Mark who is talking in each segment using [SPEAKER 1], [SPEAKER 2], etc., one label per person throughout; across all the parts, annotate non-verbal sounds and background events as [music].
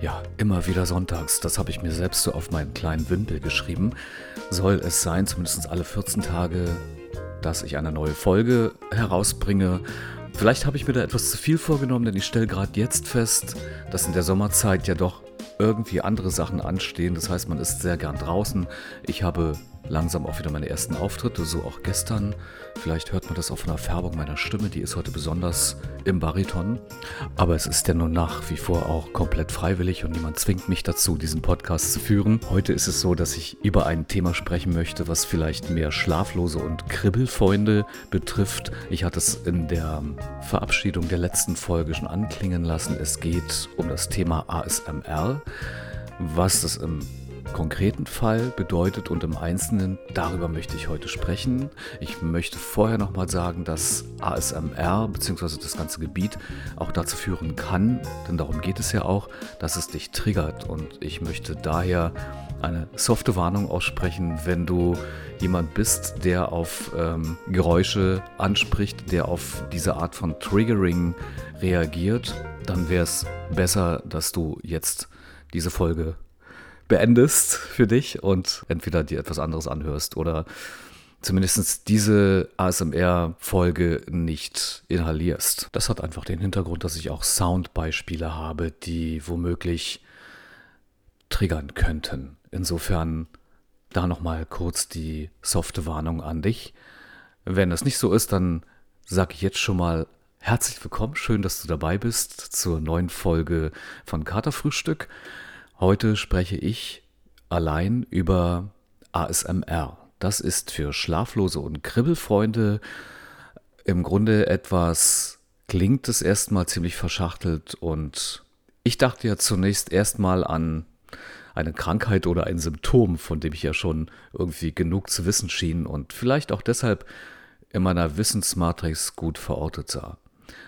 [SPEAKER 1] Ja, immer wieder sonntags. Das habe ich mir selbst so auf meinen kleinen Wimpel geschrieben. Soll es sein, zumindest alle 14 Tage, dass ich eine neue Folge herausbringe. Vielleicht habe ich mir da etwas zu viel vorgenommen, denn ich stelle gerade jetzt fest, dass in der Sommerzeit ja doch irgendwie andere Sachen anstehen. Das heißt, man ist sehr gern draußen. Ich habe langsam auch wieder meine ersten Auftritte, so auch gestern. Vielleicht hört man das auch von der Färbung meiner Stimme, die ist heute besonders im Bariton. Aber es ist ja nun nach wie vor auch komplett freiwillig und niemand zwingt mich dazu, diesen Podcast zu führen. Heute ist es so, dass ich über ein Thema sprechen möchte, was vielleicht mehr Schlaflose und Kribbelfreunde betrifft. Ich hatte es in der Verabschiedung der letzten Folge schon anklingen lassen. Es geht um das Thema ASMR. Was das im konkreten Fall bedeutet und im Einzelnen, darüber möchte ich heute sprechen. Ich möchte vorher nochmal sagen, dass ASMR bzw. das ganze Gebiet auch dazu führen kann, denn darum geht es ja auch, dass es dich triggert. Und ich möchte daher eine softe Warnung aussprechen, wenn du jemand bist, der auf ähm, Geräusche anspricht, der auf diese Art von Triggering reagiert, dann wäre es besser, dass du jetzt diese Folge beendest für dich und entweder dir etwas anderes anhörst oder zumindest diese ASMR-Folge nicht inhalierst. Das hat einfach den Hintergrund, dass ich auch Soundbeispiele habe, die womöglich triggern könnten. Insofern da nochmal kurz die softe Warnung an dich. Wenn das nicht so ist, dann sage ich jetzt schon mal herzlich willkommen. Schön, dass du dabei bist zur neuen Folge von Katerfrühstück. Heute spreche ich allein über ASMR. Das ist für Schlaflose und Kribbelfreunde im Grunde etwas, klingt es erstmal ziemlich verschachtelt und ich dachte ja zunächst erstmal an eine Krankheit oder ein Symptom, von dem ich ja schon irgendwie genug zu wissen schien und vielleicht auch deshalb in meiner Wissensmatrix gut verortet sah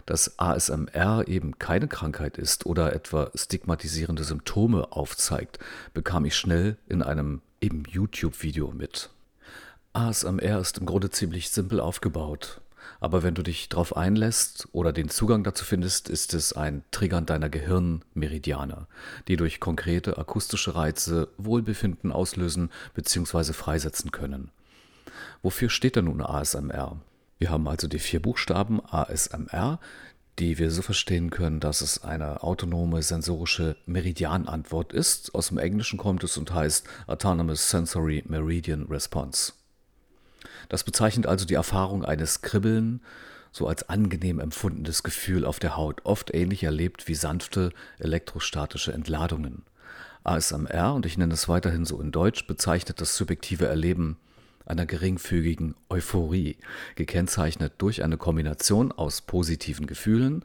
[SPEAKER 1] dass ASMR eben keine Krankheit ist oder etwa stigmatisierende Symptome aufzeigt, bekam ich schnell in einem eben YouTube-Video mit. ASMR ist im Grunde ziemlich simpel aufgebaut. Aber wenn du dich darauf einlässt oder den Zugang dazu findest, ist es ein Triggern deiner Gehirnmeridianer, die durch konkrete akustische Reize Wohlbefinden auslösen bzw. freisetzen können. Wofür steht denn nun ASMR? Wir haben also die vier Buchstaben ASMR, die wir so verstehen können, dass es eine autonome sensorische Meridianantwort ist. Aus dem Englischen kommt es und heißt Autonomous Sensory Meridian Response. Das bezeichnet also die Erfahrung eines Kribbeln, so als angenehm empfundenes Gefühl auf der Haut, oft ähnlich erlebt wie sanfte elektrostatische Entladungen. ASMR, und ich nenne es weiterhin so in Deutsch, bezeichnet das subjektive Erleben einer geringfügigen Euphorie, gekennzeichnet durch eine Kombination aus positiven Gefühlen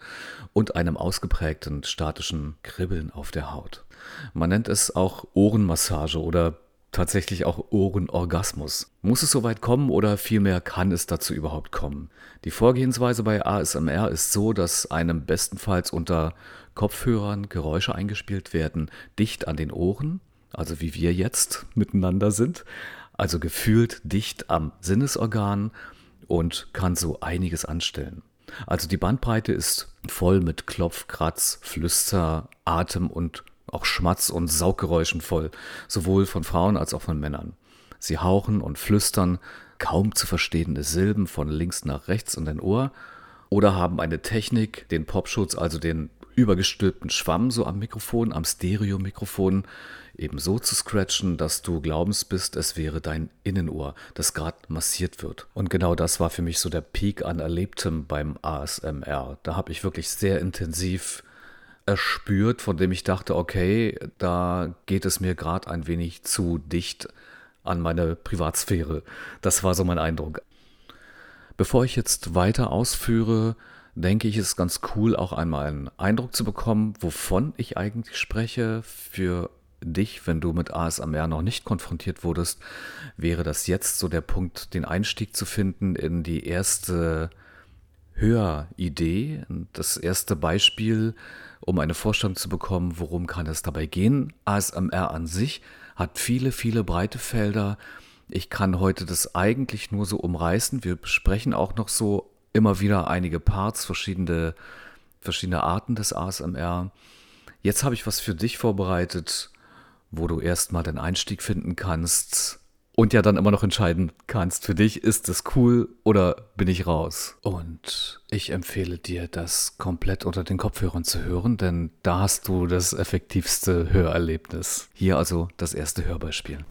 [SPEAKER 1] und einem ausgeprägten statischen Kribbeln auf der Haut. Man nennt es auch Ohrenmassage oder tatsächlich auch Ohrenorgasmus. Muss es soweit kommen oder vielmehr kann es dazu überhaupt kommen? Die Vorgehensweise bei ASMR ist so, dass einem bestenfalls unter Kopfhörern Geräusche eingespielt werden, dicht an den Ohren, also wie wir jetzt miteinander sind, also gefühlt dicht am Sinnesorgan und kann so einiges anstellen. Also die Bandbreite ist voll mit Klopf, Kratz, Flüster, Atem und auch Schmatz- und Sauggeräuschen voll, sowohl von Frauen als auch von Männern. Sie hauchen und flüstern kaum zu verstehende Silben von links nach rechts in dein Ohr oder haben eine Technik, den Popschutz, also den übergestülpten Schwamm so am Mikrofon, am Stereomikrofon, eben so zu scratchen, dass du glaubens bist, es wäre dein Innenohr, das gerade massiert wird. Und genau das war für mich so der Peak an Erlebtem beim ASMR. Da habe ich wirklich sehr intensiv erspürt, von dem ich dachte, okay, da geht es mir gerade ein wenig zu dicht an meine Privatsphäre. Das war so mein Eindruck. Bevor ich jetzt weiter ausführe, denke ich, ist ganz cool, auch einmal einen Eindruck zu bekommen, wovon ich eigentlich spreche. Für dich, wenn du mit ASMR noch nicht konfrontiert wurdest, wäre das jetzt so der Punkt, den Einstieg zu finden in die erste Höridee, das erste Beispiel, um eine Vorstellung zu bekommen, worum kann es dabei gehen. ASMR an sich hat viele, viele breite Felder. Ich kann heute das eigentlich nur so umreißen. Wir besprechen auch noch so immer wieder einige Parts, verschiedene, verschiedene Arten des ASMR. Jetzt habe ich was für dich vorbereitet, wo du erstmal den Einstieg finden kannst und ja dann immer noch entscheiden kannst für dich, ist es cool oder bin ich raus? Und ich empfehle dir, das komplett unter den Kopfhörern zu hören, denn da hast du das effektivste Hörerlebnis. Hier also das erste Hörbeispiel.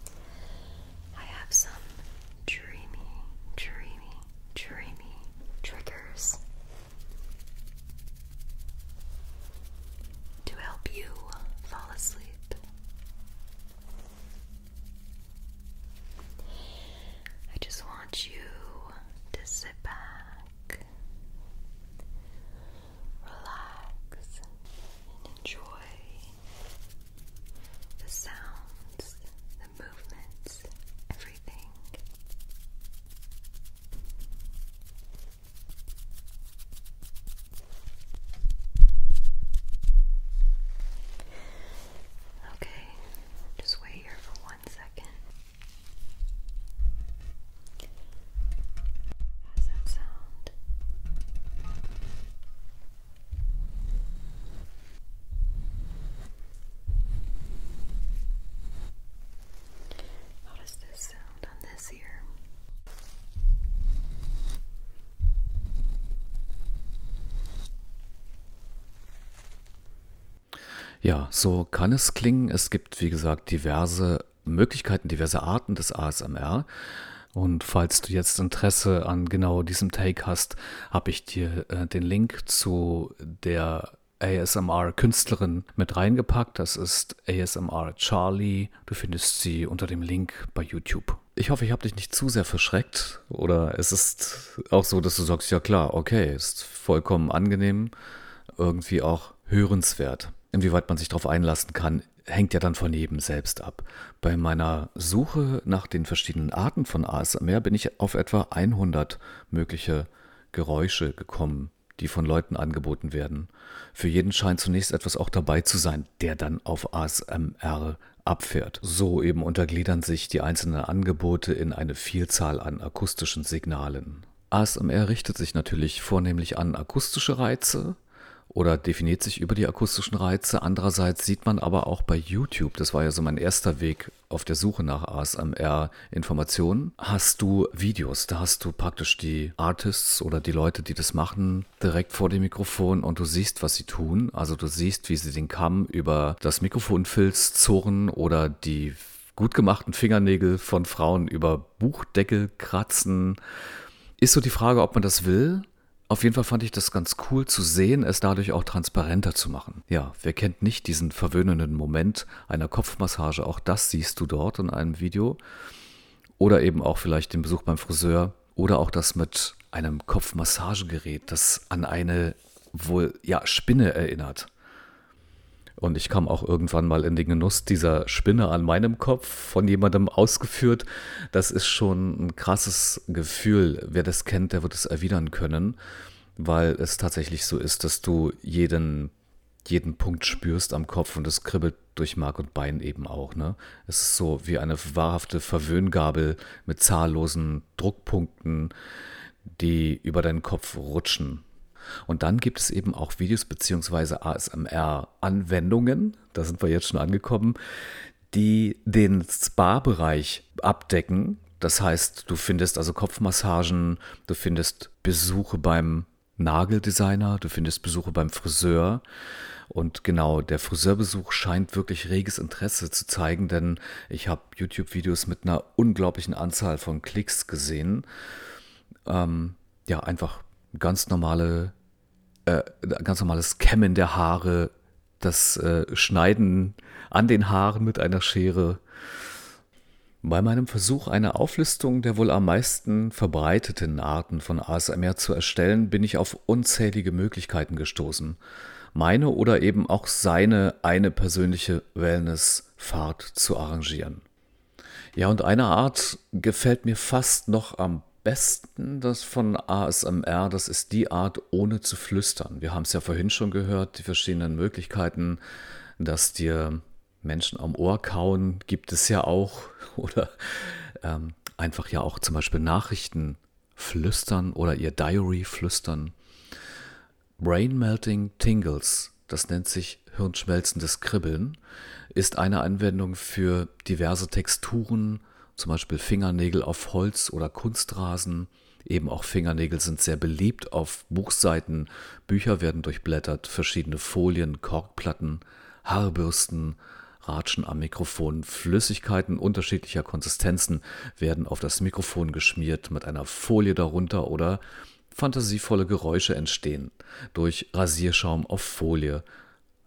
[SPEAKER 1] Ja, so kann es klingen. Es gibt, wie gesagt, diverse Möglichkeiten, diverse Arten des ASMR. Und falls du jetzt Interesse an genau diesem Take hast, habe ich dir äh, den Link zu der ASMR-Künstlerin mit reingepackt. Das ist ASMR Charlie. Du findest sie unter dem Link bei YouTube. Ich hoffe, ich habe dich nicht zu sehr verschreckt. Oder es ist auch so, dass du sagst, ja klar, okay, ist vollkommen angenehm, irgendwie auch hörenswert. Inwieweit man sich darauf einlassen kann, hängt ja dann von jedem selbst ab. Bei meiner Suche nach den verschiedenen Arten von ASMR bin ich auf etwa 100 mögliche Geräusche gekommen, die von Leuten angeboten werden. Für jeden scheint zunächst etwas auch dabei zu sein, der dann auf ASMR abfährt. So eben untergliedern sich die einzelnen Angebote in eine Vielzahl an akustischen Signalen. ASMR richtet sich natürlich vornehmlich an akustische Reize, oder definiert sich über die akustischen Reize. Andererseits sieht man aber auch bei YouTube, das war ja so mein erster Weg auf der Suche nach ASMR-Informationen, hast du Videos. Da hast du praktisch die Artists oder die Leute, die das machen, direkt vor dem Mikrofon und du siehst, was sie tun. Also du siehst, wie sie den Kamm über das Mikrofonfilz zurren oder die gut gemachten Fingernägel von Frauen über Buchdeckel kratzen. Ist so die Frage, ob man das will auf jeden Fall fand ich das ganz cool zu sehen, es dadurch auch transparenter zu machen. Ja, wer kennt nicht diesen verwöhnenden Moment einer Kopfmassage? Auch das siehst du dort in einem Video. Oder eben auch vielleicht den Besuch beim Friseur oder auch das mit einem Kopfmassagegerät, das an eine wohl ja Spinne erinnert. Und ich kam auch irgendwann mal in den Genuss dieser Spinne an meinem Kopf von jemandem ausgeführt. Das ist schon ein krasses Gefühl. Wer das kennt, der wird es erwidern können, weil es tatsächlich so ist, dass du jeden, jeden Punkt spürst am Kopf und es kribbelt durch Mark und Bein eben auch. Ne? Es ist so wie eine wahrhafte Verwöhngabel mit zahllosen Druckpunkten, die über deinen Kopf rutschen. Und dann gibt es eben auch Videos bzw. ASMR-Anwendungen, da sind wir jetzt schon angekommen, die den Spa-Bereich abdecken. Das heißt, du findest also Kopfmassagen, du findest Besuche beim Nageldesigner, du findest Besuche beim Friseur. Und genau, der Friseurbesuch scheint wirklich reges Interesse zu zeigen, denn ich habe YouTube-Videos mit einer unglaublichen Anzahl von Klicks gesehen. Ähm, ja, einfach ganz normale, äh, ganz normales Kämmen der Haare, das äh, Schneiden an den Haaren mit einer Schere. Bei meinem Versuch, eine Auflistung der wohl am meisten verbreiteten Arten von ASMR zu erstellen, bin ich auf unzählige Möglichkeiten gestoßen. Meine oder eben auch seine eine persönliche Wellnessfahrt zu arrangieren. Ja, und eine Art gefällt mir fast noch am besten das von ASMR, das ist die Art, ohne zu flüstern. Wir haben es ja vorhin schon gehört, die verschiedenen Möglichkeiten, dass dir Menschen am Ohr kauen, gibt es ja auch. [laughs] Oder ähm, einfach ja auch zum Beispiel Nachrichten flüstern oder ihr Diary flüstern. Brain Melting Tingles das nennt sich hirnschmelzendes Kribbeln, ist eine Anwendung für diverse Texturen, zum Beispiel Fingernägel auf Holz oder Kunstrasen. Eben auch Fingernägel sind sehr beliebt auf Buchseiten, Bücher werden durchblättert, verschiedene Folien, Korkplatten, Haarbürsten, Ratschen am Mikrofon, Flüssigkeiten unterschiedlicher Konsistenzen werden auf das Mikrofon geschmiert mit einer Folie darunter oder fantasievolle Geräusche entstehen durch Rasierschaum auf Folie.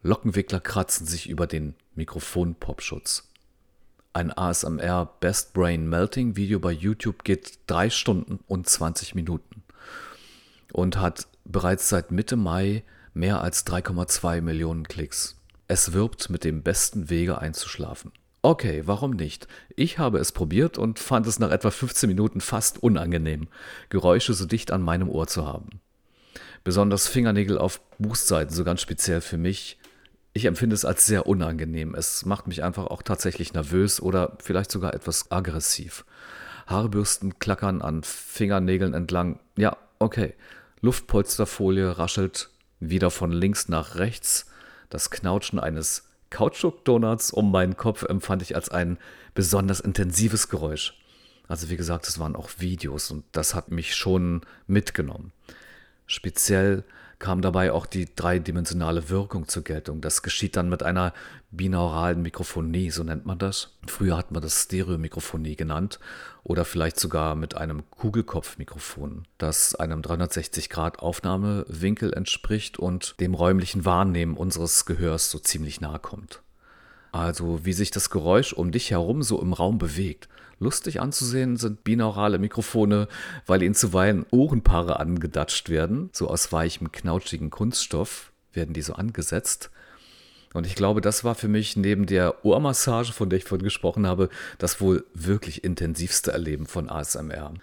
[SPEAKER 1] Lockenwickler kratzen sich über den Mikrofonpopschutz. Ein ASMR Best Brain Melting Video bei YouTube geht 3 Stunden und 20 Minuten und hat bereits seit Mitte Mai mehr als 3,2 Millionen Klicks. Es wirbt mit dem besten Wege einzuschlafen. Okay, warum nicht? Ich habe es probiert und fand es nach etwa 15 Minuten fast unangenehm, Geräusche so dicht an meinem Ohr zu haben. Besonders Fingernägel auf Buchseiten, so ganz speziell für mich. Ich empfinde es als sehr unangenehm. Es macht mich einfach auch tatsächlich nervös oder vielleicht sogar etwas aggressiv. Haarbürsten klackern an Fingernägeln entlang. Ja, okay. Luftpolsterfolie raschelt wieder von links nach rechts. Das Knautschen eines Kautschuk-Donuts um meinen Kopf empfand ich als ein besonders intensives Geräusch. Also wie gesagt, es waren auch Videos und das hat mich schon mitgenommen. Speziell kam dabei auch die dreidimensionale Wirkung zur Geltung. Das geschieht dann mit einer binauralen Mikrofonie, so nennt man das. Früher hat man das Stereomikrofonie genannt oder vielleicht sogar mit einem Kugelkopfmikrofon, das einem 360-Grad-Aufnahmewinkel entspricht und dem räumlichen Wahrnehmen unseres Gehörs so ziemlich nahe kommt. Also wie sich das Geräusch um dich herum so im Raum bewegt. Lustig anzusehen sind binaurale Mikrofone, weil ihnen zuweilen Ohrenpaare angedatscht werden. So aus weichem, knauschigen Kunststoff werden die so angesetzt. Und ich glaube, das war für mich neben der Ohrmassage, von der ich vorhin gesprochen habe, das wohl wirklich intensivste Erleben von ASMR.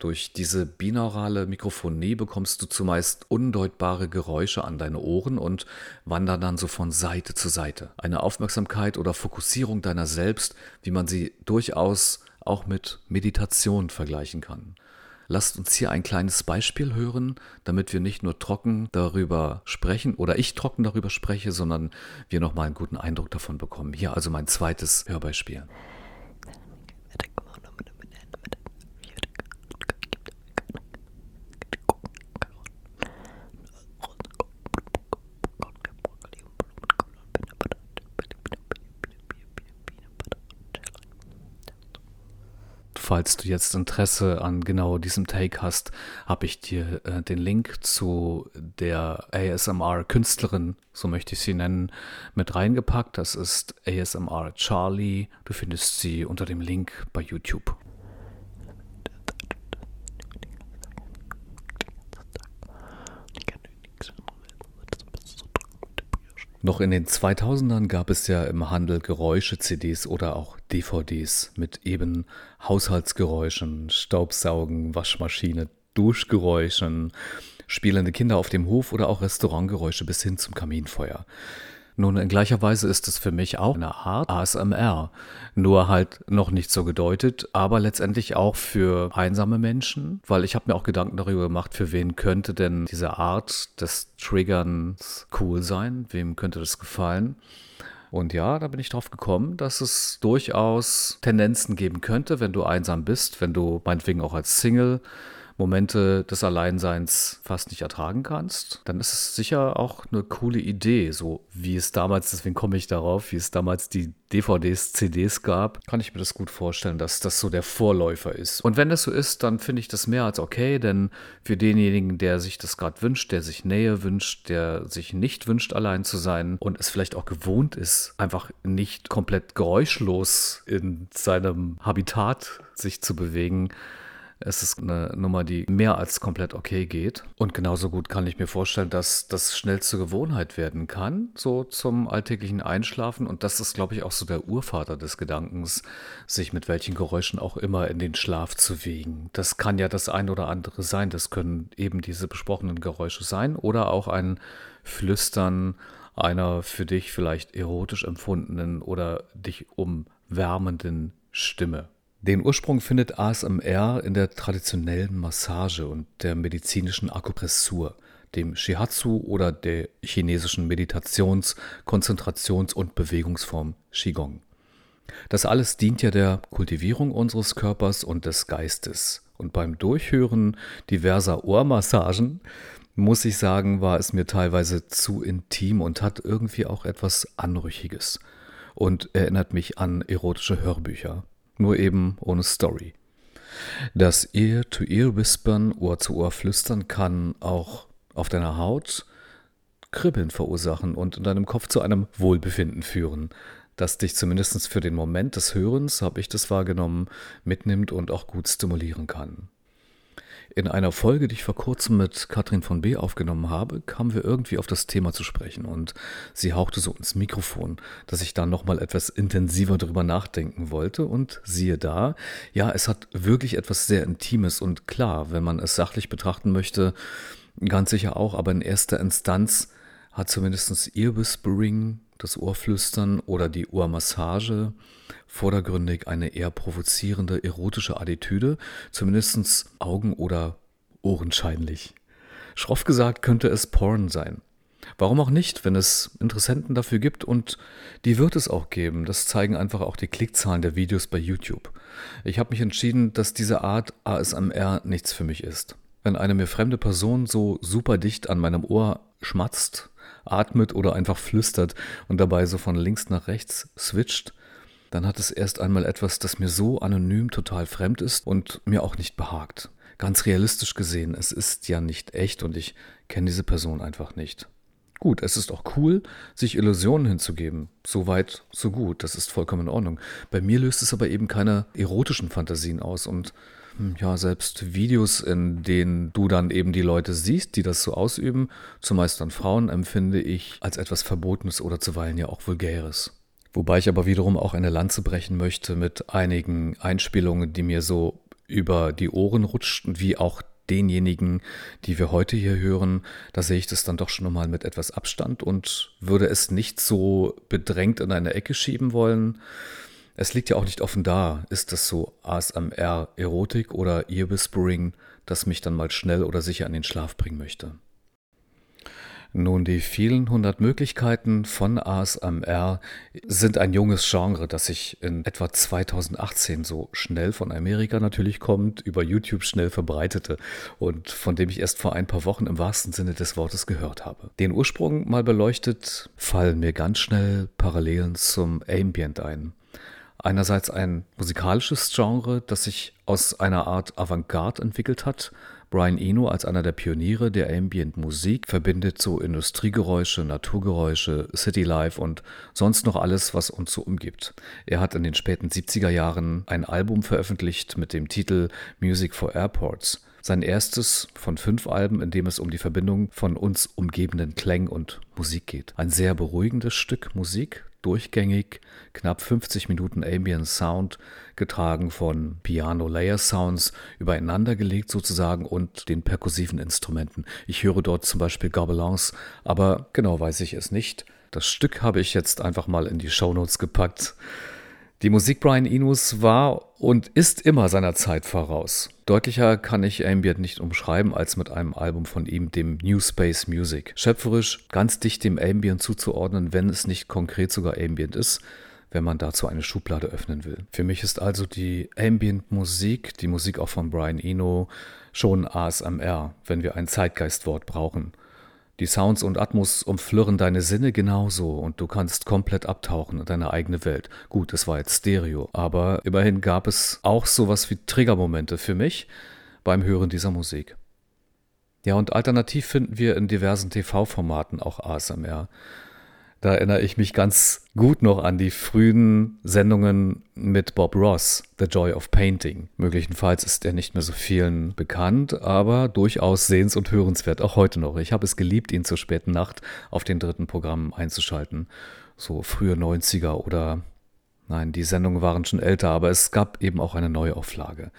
[SPEAKER 1] Durch diese binaurale Mikrofonie bekommst du zumeist undeutbare Geräusche an deine Ohren und wandern dann so von Seite zu Seite. Eine Aufmerksamkeit oder Fokussierung deiner selbst, wie man sie durchaus auch mit Meditation vergleichen kann. Lasst uns hier ein kleines Beispiel hören, damit wir nicht nur trocken darüber sprechen oder ich trocken darüber spreche, sondern wir nochmal einen guten Eindruck davon bekommen. Hier also mein zweites Hörbeispiel. Falls du jetzt Interesse an genau diesem Take hast, habe ich dir äh, den Link zu der ASMR-Künstlerin, so möchte ich sie nennen, mit reingepackt. Das ist ASMR Charlie. Du findest sie unter dem Link bei YouTube. Noch in den 2000ern gab es ja im Handel Geräusche-CDs oder auch DVDs mit eben Haushaltsgeräuschen, Staubsaugen, Waschmaschine, Duschgeräuschen, spielende Kinder auf dem Hof oder auch Restaurantgeräusche bis hin zum Kaminfeuer. Nun, in gleicher Weise ist es für mich auch eine Art ASMR, nur halt noch nicht so gedeutet, aber letztendlich auch für einsame Menschen, weil ich habe mir auch Gedanken darüber gemacht, für wen könnte denn diese Art des Triggerns cool sein, wem könnte das gefallen. Und ja, da bin ich drauf gekommen, dass es durchaus Tendenzen geben könnte, wenn du einsam bist, wenn du meinetwegen auch als Single Momente des Alleinseins fast nicht ertragen kannst, dann ist es sicher auch eine coole Idee, so wie es damals, deswegen komme ich darauf, wie es damals die DVDs, CDs gab, kann ich mir das gut vorstellen, dass das so der Vorläufer ist. Und wenn das so ist, dann finde ich das mehr als okay, denn für denjenigen, der sich das gerade wünscht, der sich Nähe wünscht, der sich nicht wünscht, allein zu sein und es vielleicht auch gewohnt ist, einfach nicht komplett geräuschlos in seinem Habitat sich zu bewegen, es ist eine Nummer, die mehr als komplett okay geht. Und genauso gut kann ich mir vorstellen, dass das schnell zur Gewohnheit werden kann, so zum alltäglichen Einschlafen. Und das ist, glaube ich, auch so der Urvater des Gedankens, sich mit welchen Geräuschen auch immer in den Schlaf zu wiegen. Das kann ja das ein oder andere sein. Das können eben diese besprochenen Geräusche sein oder auch ein Flüstern einer für dich vielleicht erotisch empfundenen oder dich umwärmenden Stimme. Den Ursprung findet ASMR in der traditionellen Massage und der medizinischen Akupressur. dem Shihatsu oder der chinesischen Meditations-, Konzentrations- und Bewegungsform Qigong. Das alles dient ja der Kultivierung unseres Körpers und des Geistes. Und beim Durchhören diverser Ohrmassagen, muss ich sagen, war es mir teilweise zu intim und hat irgendwie auch etwas Anrüchiges und erinnert mich an erotische Hörbücher, nur eben ohne Story. Das Ear-to-Ear-Whispern, Ohr zu Ohr flüstern kann auch auf deiner Haut Kribbeln verursachen und in deinem Kopf zu einem Wohlbefinden führen, das dich zumindest für den Moment des Hörens, habe ich das wahrgenommen, mitnimmt und auch gut stimulieren kann. In einer Folge, die ich vor kurzem mit Katrin von B. aufgenommen habe, kamen wir irgendwie auf das Thema zu sprechen und sie hauchte so ins Mikrofon, dass ich da nochmal etwas intensiver drüber nachdenken wollte und siehe da, ja, es hat wirklich etwas sehr Intimes und klar, wenn man es sachlich betrachten möchte, ganz sicher auch, aber in erster Instanz hat zumindest Ear Whispering, das Ohrflüstern oder die Ohrmassage vordergründig eine eher provozierende erotische Attitüde, zumindest augen- oder ohrenscheinlich. Schroff gesagt könnte es Porn sein. Warum auch nicht, wenn es Interessenten dafür gibt und die wird es auch geben. Das zeigen einfach auch die Klickzahlen der Videos bei YouTube. Ich habe mich entschieden, dass diese Art ASMR nichts für mich ist. Wenn eine mir fremde Person so super dicht an meinem Ohr schmatzt, atmet oder einfach flüstert und dabei so von links nach rechts switcht, dann hat es erst einmal etwas, das mir so anonym total fremd ist und mir auch nicht behagt. Ganz realistisch gesehen, es ist ja nicht echt und ich kenne diese Person einfach nicht. Gut, es ist auch cool, sich Illusionen hinzugeben. So weit, so gut, das ist vollkommen in Ordnung. Bei mir löst es aber eben keine erotischen Fantasien aus und ja, selbst Videos, in denen du dann eben die Leute siehst, die das so ausüben, zumeist dann Frauen, empfinde ich als etwas Verbotenes oder zuweilen ja auch Vulgäres. Wobei ich aber wiederum auch eine Lanze brechen möchte mit einigen Einspielungen, die mir so über die Ohren rutschten, wie auch denjenigen, die wir heute hier hören, da sehe ich das dann doch schon nochmal mit etwas Abstand und würde es nicht so bedrängt in eine Ecke schieben wollen. Es liegt ja auch nicht offen da, ist das so ASMR-Erotik oder Ear-Whispering, das mich dann mal schnell oder sicher an den Schlaf bringen möchte. Nun, die vielen hundert Möglichkeiten von ASMR sind ein junges Genre, das sich in etwa 2018 so schnell von Amerika natürlich kommt, über YouTube schnell verbreitete und von dem ich erst vor ein paar Wochen im wahrsten Sinne des Wortes gehört habe. Den Ursprung mal beleuchtet, fallen mir ganz schnell Parallelen zum Ambient ein. Einerseits ein musikalisches Genre, das sich aus einer Art Avantgarde entwickelt hat, Brian Eno als einer der Pioniere der Ambient Musik verbindet so Industriegeräusche, Naturgeräusche, Citylife und sonst noch alles, was uns so umgibt. Er hat in den späten 70er Jahren ein Album veröffentlicht mit dem Titel Music for Airports. Sein erstes von fünf Alben, in dem es um die Verbindung von uns umgebenden Klängen und Musik geht. Ein sehr beruhigendes Stück Musik, durchgängig, knapp 50 Minuten Ambient Sound, getragen von Piano Layer Sounds, übereinandergelegt sozusagen und den perkussiven Instrumenten. Ich höre dort zum Beispiel Gobelins, aber genau weiß ich es nicht. Das Stück habe ich jetzt einfach mal in die Shownotes gepackt. Die Musik Brian Inus war und ist immer seiner Zeit voraus. Deutlicher kann ich Ambient nicht umschreiben als mit einem Album von ihm, dem New Space Music. Schöpferisch, ganz dicht dem Ambient zuzuordnen, wenn es nicht konkret sogar Ambient ist, wenn man dazu eine Schublade öffnen will. Für mich ist also die Ambient-Musik, die Musik auch von Brian Eno, schon ASMR, wenn wir ein Zeitgeistwort brauchen. Die Sounds und Atmos umflirren deine Sinne genauso und du kannst komplett abtauchen in deine eigene Welt. Gut, es war jetzt Stereo, aber immerhin gab es auch sowas wie Triggermomente für mich beim Hören dieser Musik. Ja, und alternativ finden wir in diversen TV-Formaten auch ASMR. Da erinnere ich mich ganz gut noch an die frühen Sendungen mit Bob Ross, The Joy of Painting. Möglicherweise ist er nicht mehr so vielen bekannt, aber durchaus sehens- und hörenswert, auch heute noch. Ich habe es geliebt, ihn zur späten Nacht auf den dritten Programm einzuschalten. So frühe 90er oder Nein, die Sendungen waren schon älter, aber es gab eben auch eine Neuauflage.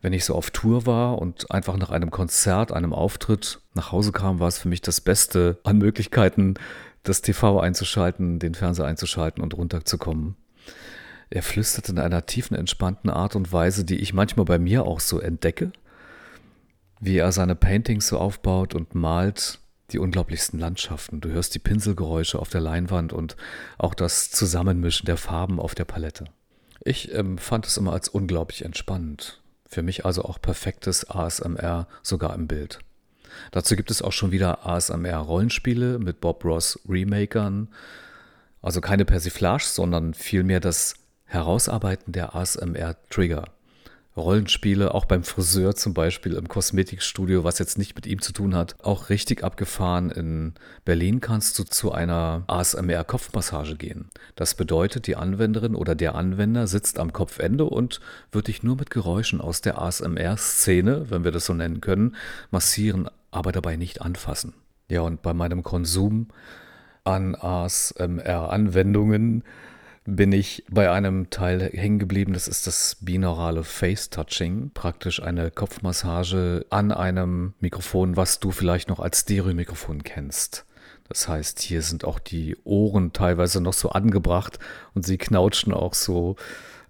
[SPEAKER 1] Wenn ich so auf Tour war und einfach nach einem Konzert, einem Auftritt nach Hause kam, war es für mich das Beste an Möglichkeiten, das TV einzuschalten, den Fernseher einzuschalten und runterzukommen. Er flüstert in einer tiefen, entspannten Art und Weise, die ich manchmal bei mir auch so entdecke, wie er seine Paintings so aufbaut und malt, die unglaublichsten Landschaften. Du hörst die Pinselgeräusche auf der Leinwand und auch das Zusammenmischen der Farben auf der Palette. Ich ähm, es immer als unglaublich entspannend. Für mich also auch perfektes ASMR sogar im Bild. Dazu gibt es auch schon wieder ASMR-Rollenspiele mit Bob Ross Remakern. Also keine Persiflage, sondern vielmehr das Herausarbeiten der ASMR-Trigger. Rollenspiele, auch beim Friseur zum Beispiel im Kosmetikstudio, was jetzt nicht mit ihm zu tun hat, auch richtig abgefahren. In Berlin kannst du zu einer ASMR-Kopfmassage gehen. Das bedeutet, die Anwenderin oder der Anwender sitzt am Kopfende und wird dich nur mit Geräuschen aus der ASMR-Szene, wenn wir das so nennen können, massieren, aber dabei nicht anfassen. Ja, und bei meinem Konsum an ASMR-Anwendungen bin ich bei einem Teil hängen geblieben. Das ist das binaurale Face-Touching. Praktisch eine Kopfmassage an einem Mikrofon, was du vielleicht noch als Stereo-Mikrofon kennst. Das heißt, hier sind auch die Ohren teilweise noch so angebracht und sie knautschen auch so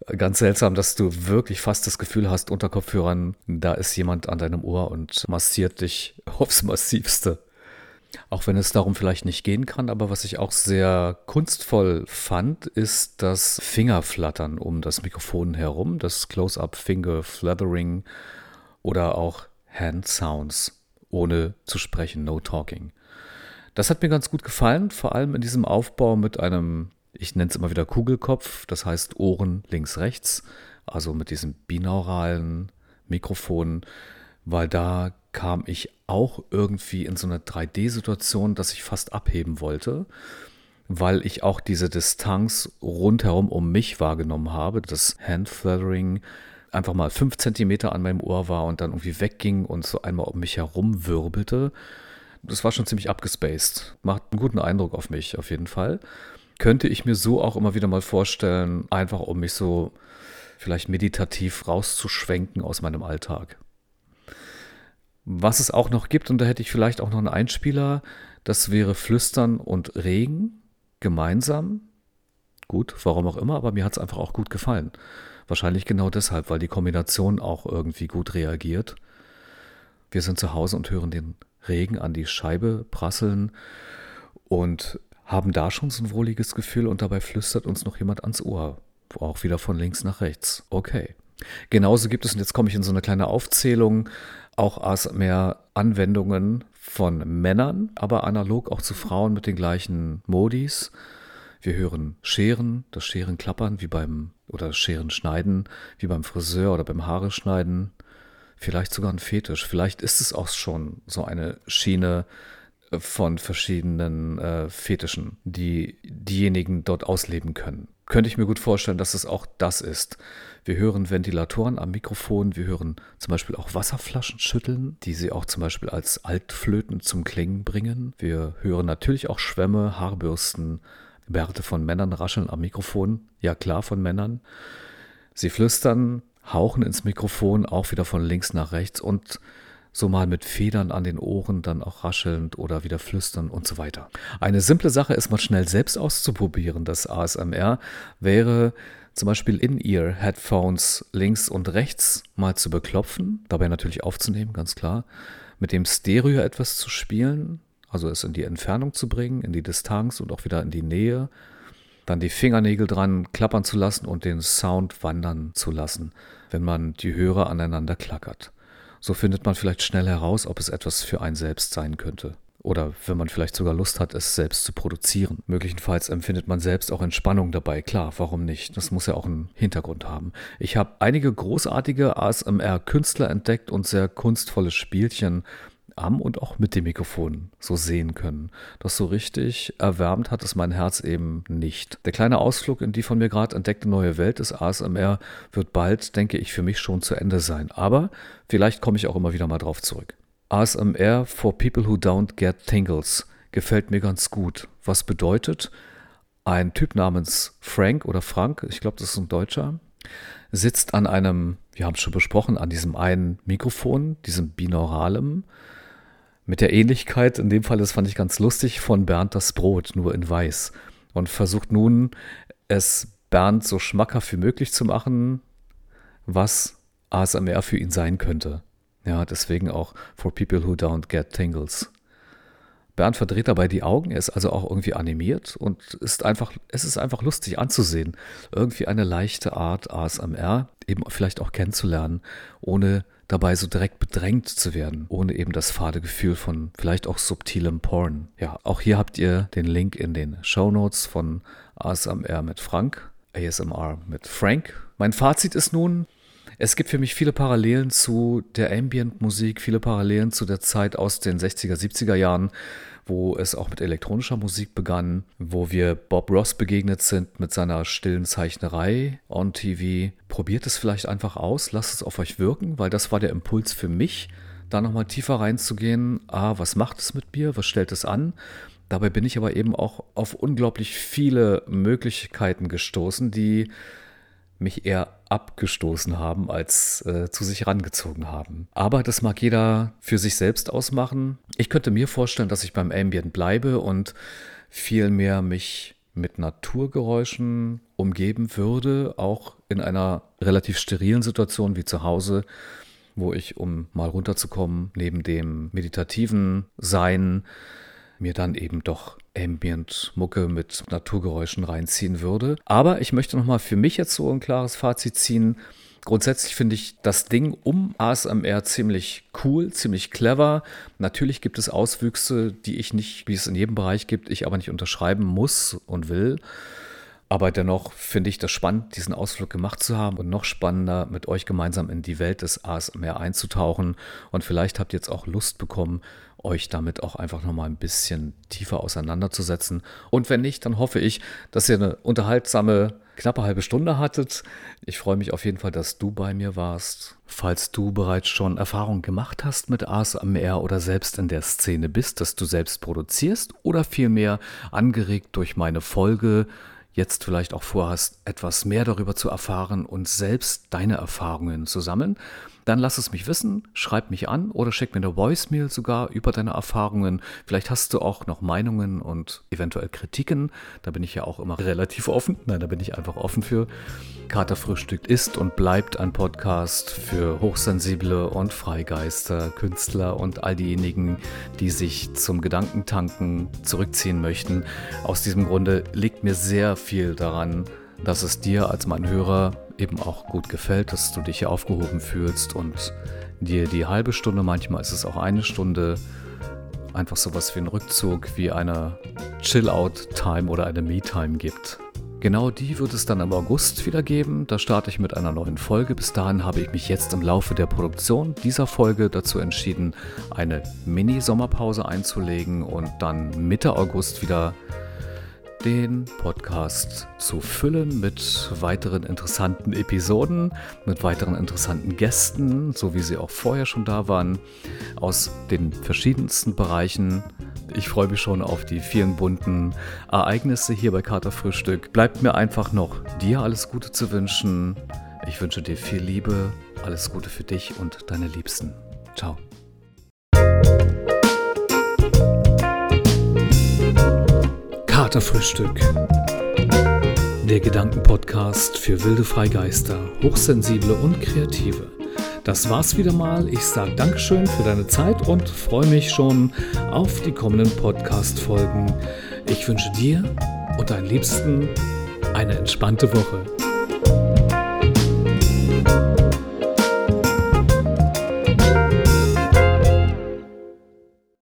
[SPEAKER 1] ganz seltsam, dass du wirklich fast das Gefühl hast, unter Kopfhörern, da ist jemand an deinem Ohr und massiert dich aufs Massivste. Auch wenn es darum vielleicht nicht gehen kann, aber was ich auch sehr kunstvoll fand, ist das Fingerflattern um das Mikrofon herum, das Close-up Finger Flattering oder auch Hand Sounds, ohne zu sprechen, no talking. Das hat mir ganz gut gefallen, vor allem in diesem Aufbau mit einem, ich nenne es immer wieder Kugelkopf, das heißt Ohren links, rechts, also mit diesem binauralen Mikrofon, weil da kam ich auch irgendwie in so eine 3D-Situation, dass ich fast abheben wollte, weil ich auch diese Distanz rundherum um mich wahrgenommen habe. Das Handflattering einfach mal fünf Zentimeter an meinem Ohr war und dann irgendwie wegging und so einmal um mich herum wirbelte. Das war schon ziemlich abgespaced. Macht einen guten Eindruck auf mich, auf jeden Fall. Könnte ich mir so auch immer wieder mal vorstellen, einfach um mich so vielleicht meditativ rauszuschwenken aus meinem Alltag. Was es auch noch gibt, und da hätte ich vielleicht auch noch einen Einspieler, das wäre Flüstern und Regen gemeinsam. Gut, warum auch immer, aber mir hat es einfach auch gut gefallen. Wahrscheinlich genau deshalb, weil die Kombination auch irgendwie gut reagiert. Wir sind zu Hause und hören den Regen an die Scheibe prasseln und haben da schon so ein wohliges Gefühl und dabei flüstert uns noch jemand ans Ohr. Auch wieder von links nach rechts. Okay. Genauso gibt es, und jetzt komme ich in so eine kleine Aufzählung, auch ASMR-Anwendungen von Männern, aber analog auch zu Frauen mit den gleichen Modis. Wir hören Scheren, das Scheren klappern wie beim, oder Scheren schneiden, wie beim Friseur oder beim Haare schneiden. Vielleicht sogar ein Fetisch. Vielleicht ist es auch schon so eine Schiene von verschiedenen äh, Fetischen, die diejenigen dort ausleben können könnte ich mir gut vorstellen, dass es auch das ist. Wir hören Ventilatoren am Mikrofon, wir hören zum Beispiel auch Wasserflaschen schütteln, die sie auch zum Beispiel als Altflöten zum Klingen bringen. Wir hören natürlich auch Schwämme, Haarbürsten, Bärte von Männern rascheln am Mikrofon. Ja klar, von Männern. Sie flüstern, hauchen ins Mikrofon, auch wieder von links nach rechts und so mal mit Federn an den Ohren, dann auch raschelnd oder wieder flüstern und so weiter. Eine simple Sache ist mal schnell selbst auszuprobieren. Das ASMR wäre zum Beispiel In-Ear-Headphones links und rechts mal zu beklopfen, dabei natürlich aufzunehmen, ganz klar, mit dem Stereo etwas zu spielen, also es in die Entfernung zu bringen, in die Distanz und auch wieder in die Nähe, dann die Fingernägel dran klappern zu lassen und den Sound wandern zu lassen, wenn man die Hörer aneinander klackert. So findet man vielleicht schnell heraus, ob es etwas für einen selbst sein könnte. Oder wenn man vielleicht sogar Lust hat, es selbst zu produzieren. Möglicherweise empfindet man selbst auch Entspannung dabei. Klar, warum nicht? Das muss ja auch einen Hintergrund haben. Ich habe einige großartige ASMR-Künstler entdeckt und sehr kunstvolle Spielchen am und auch mit dem Mikrofon so sehen können. Das so richtig erwärmt hat es mein Herz eben nicht. Der kleine Ausflug in die von mir gerade entdeckte neue Welt des ASMR wird bald, denke ich, für mich schon zu Ende sein. Aber vielleicht komme ich auch immer wieder mal drauf zurück. ASMR for people who don't get tingles gefällt mir ganz gut. Was bedeutet, ein Typ namens Frank oder Frank, ich glaube, das ist ein Deutscher, sitzt an einem, wir haben es schon besprochen, an diesem einen Mikrofon, diesem binauralem, mit der Ähnlichkeit, in dem Fall, das fand ich ganz lustig, von Bernd das Brot, nur in weiß. Und versucht nun, es Bernd so schmackhaft wie möglich zu machen, was ASMR für ihn sein könnte. Ja, deswegen auch for people who don't get tingles. Bernd verdreht dabei die Augen, er ist also auch irgendwie animiert und ist einfach, es ist einfach lustig anzusehen. Irgendwie eine leichte Art ASMR, eben vielleicht auch kennenzulernen, ohne dabei so direkt bedrängt zu werden, ohne eben das fade Gefühl von vielleicht auch subtilem Porn. Ja, auch hier habt ihr den Link in den Show Notes von ASMR mit Frank, ASMR mit Frank. Mein Fazit ist nun, es gibt für mich viele Parallelen zu der Ambient-Musik, viele Parallelen zu der Zeit aus den 60er, 70er Jahren, wo es auch mit elektronischer Musik begann, wo wir Bob Ross begegnet sind mit seiner stillen Zeichnerei on TV. Probiert es vielleicht einfach aus, lasst es auf euch wirken, weil das war der Impuls für mich, da nochmal tiefer reinzugehen. Ah, was macht es mit mir? Was stellt es an? Dabei bin ich aber eben auch auf unglaublich viele Möglichkeiten gestoßen, die mich eher abgestoßen haben, als äh, zu sich rangezogen haben. Aber das mag jeder für sich selbst ausmachen. Ich könnte mir vorstellen, dass ich beim Ambient bleibe und vielmehr mich mit Naturgeräuschen umgeben würde, auch in einer relativ sterilen Situation wie zu Hause, wo ich, um mal runterzukommen, neben dem meditativen Sein, mir dann eben doch Ambient-Mucke mit Naturgeräuschen reinziehen würde. Aber ich möchte nochmal für mich jetzt so ein klares Fazit ziehen. Grundsätzlich finde ich das Ding um ASMR ziemlich cool, ziemlich clever. Natürlich gibt es Auswüchse, die ich nicht, wie es in jedem Bereich gibt, ich aber nicht unterschreiben muss und will. Aber dennoch finde ich das spannend, diesen Ausflug gemacht zu haben und noch spannender, mit euch gemeinsam in die Welt des ASMR einzutauchen. Und vielleicht habt ihr jetzt auch Lust bekommen, euch damit auch einfach nochmal ein bisschen tiefer auseinanderzusetzen. Und wenn nicht, dann hoffe ich, dass ihr eine unterhaltsame, knappe halbe Stunde hattet. Ich freue mich auf jeden Fall, dass du bei mir warst. Falls du bereits schon Erfahrungen gemacht hast mit ASMR oder selbst in der Szene bist, dass du selbst produzierst oder vielmehr angeregt durch meine Folge jetzt vielleicht auch vorhast, etwas mehr darüber zu erfahren und selbst deine Erfahrungen zu sammeln, dann lass es mich wissen, schreib mich an oder schick mir eine Voicemail sogar über deine Erfahrungen. Vielleicht hast du auch noch Meinungen und eventuell Kritiken. Da bin ich ja auch immer relativ offen. Nein, da bin ich einfach offen für. Katerfrühstück ist und bleibt ein Podcast für Hochsensible und Freigeister, Künstler und all diejenigen, die sich zum Gedankentanken zurückziehen möchten. Aus diesem Grunde liegt mir sehr viel daran, dass es dir als mein Hörer eben auch gut gefällt, dass du dich hier aufgehoben fühlst und dir die halbe Stunde, manchmal ist es auch eine Stunde, einfach sowas wie ein Rückzug, wie eine Chill-Out-Time oder eine Me-Time gibt. Genau die wird es dann im August wieder geben. Da starte ich mit einer neuen Folge. Bis dahin habe ich mich jetzt im Laufe der Produktion dieser Folge dazu entschieden, eine Mini-Sommerpause einzulegen und dann Mitte August wieder den Podcast zu füllen mit weiteren interessanten Episoden, mit weiteren interessanten Gästen, so wie sie auch vorher schon da waren, aus den verschiedensten Bereichen. Ich freue mich schon auf die vielen bunten Ereignisse hier bei Katerfrühstück. Bleibt mir einfach noch dir alles Gute zu wünschen. Ich wünsche dir viel Liebe, alles Gute für dich und deine Liebsten. Ciao. Katerfrühstück. Der Gedankenpodcast für wilde Freigeister, Hochsensible und Kreative. Das war's wieder mal. Ich sage Dankeschön für deine Zeit und freue mich schon auf die kommenden Podcast-Folgen. Ich wünsche dir und deinen Liebsten eine entspannte Woche.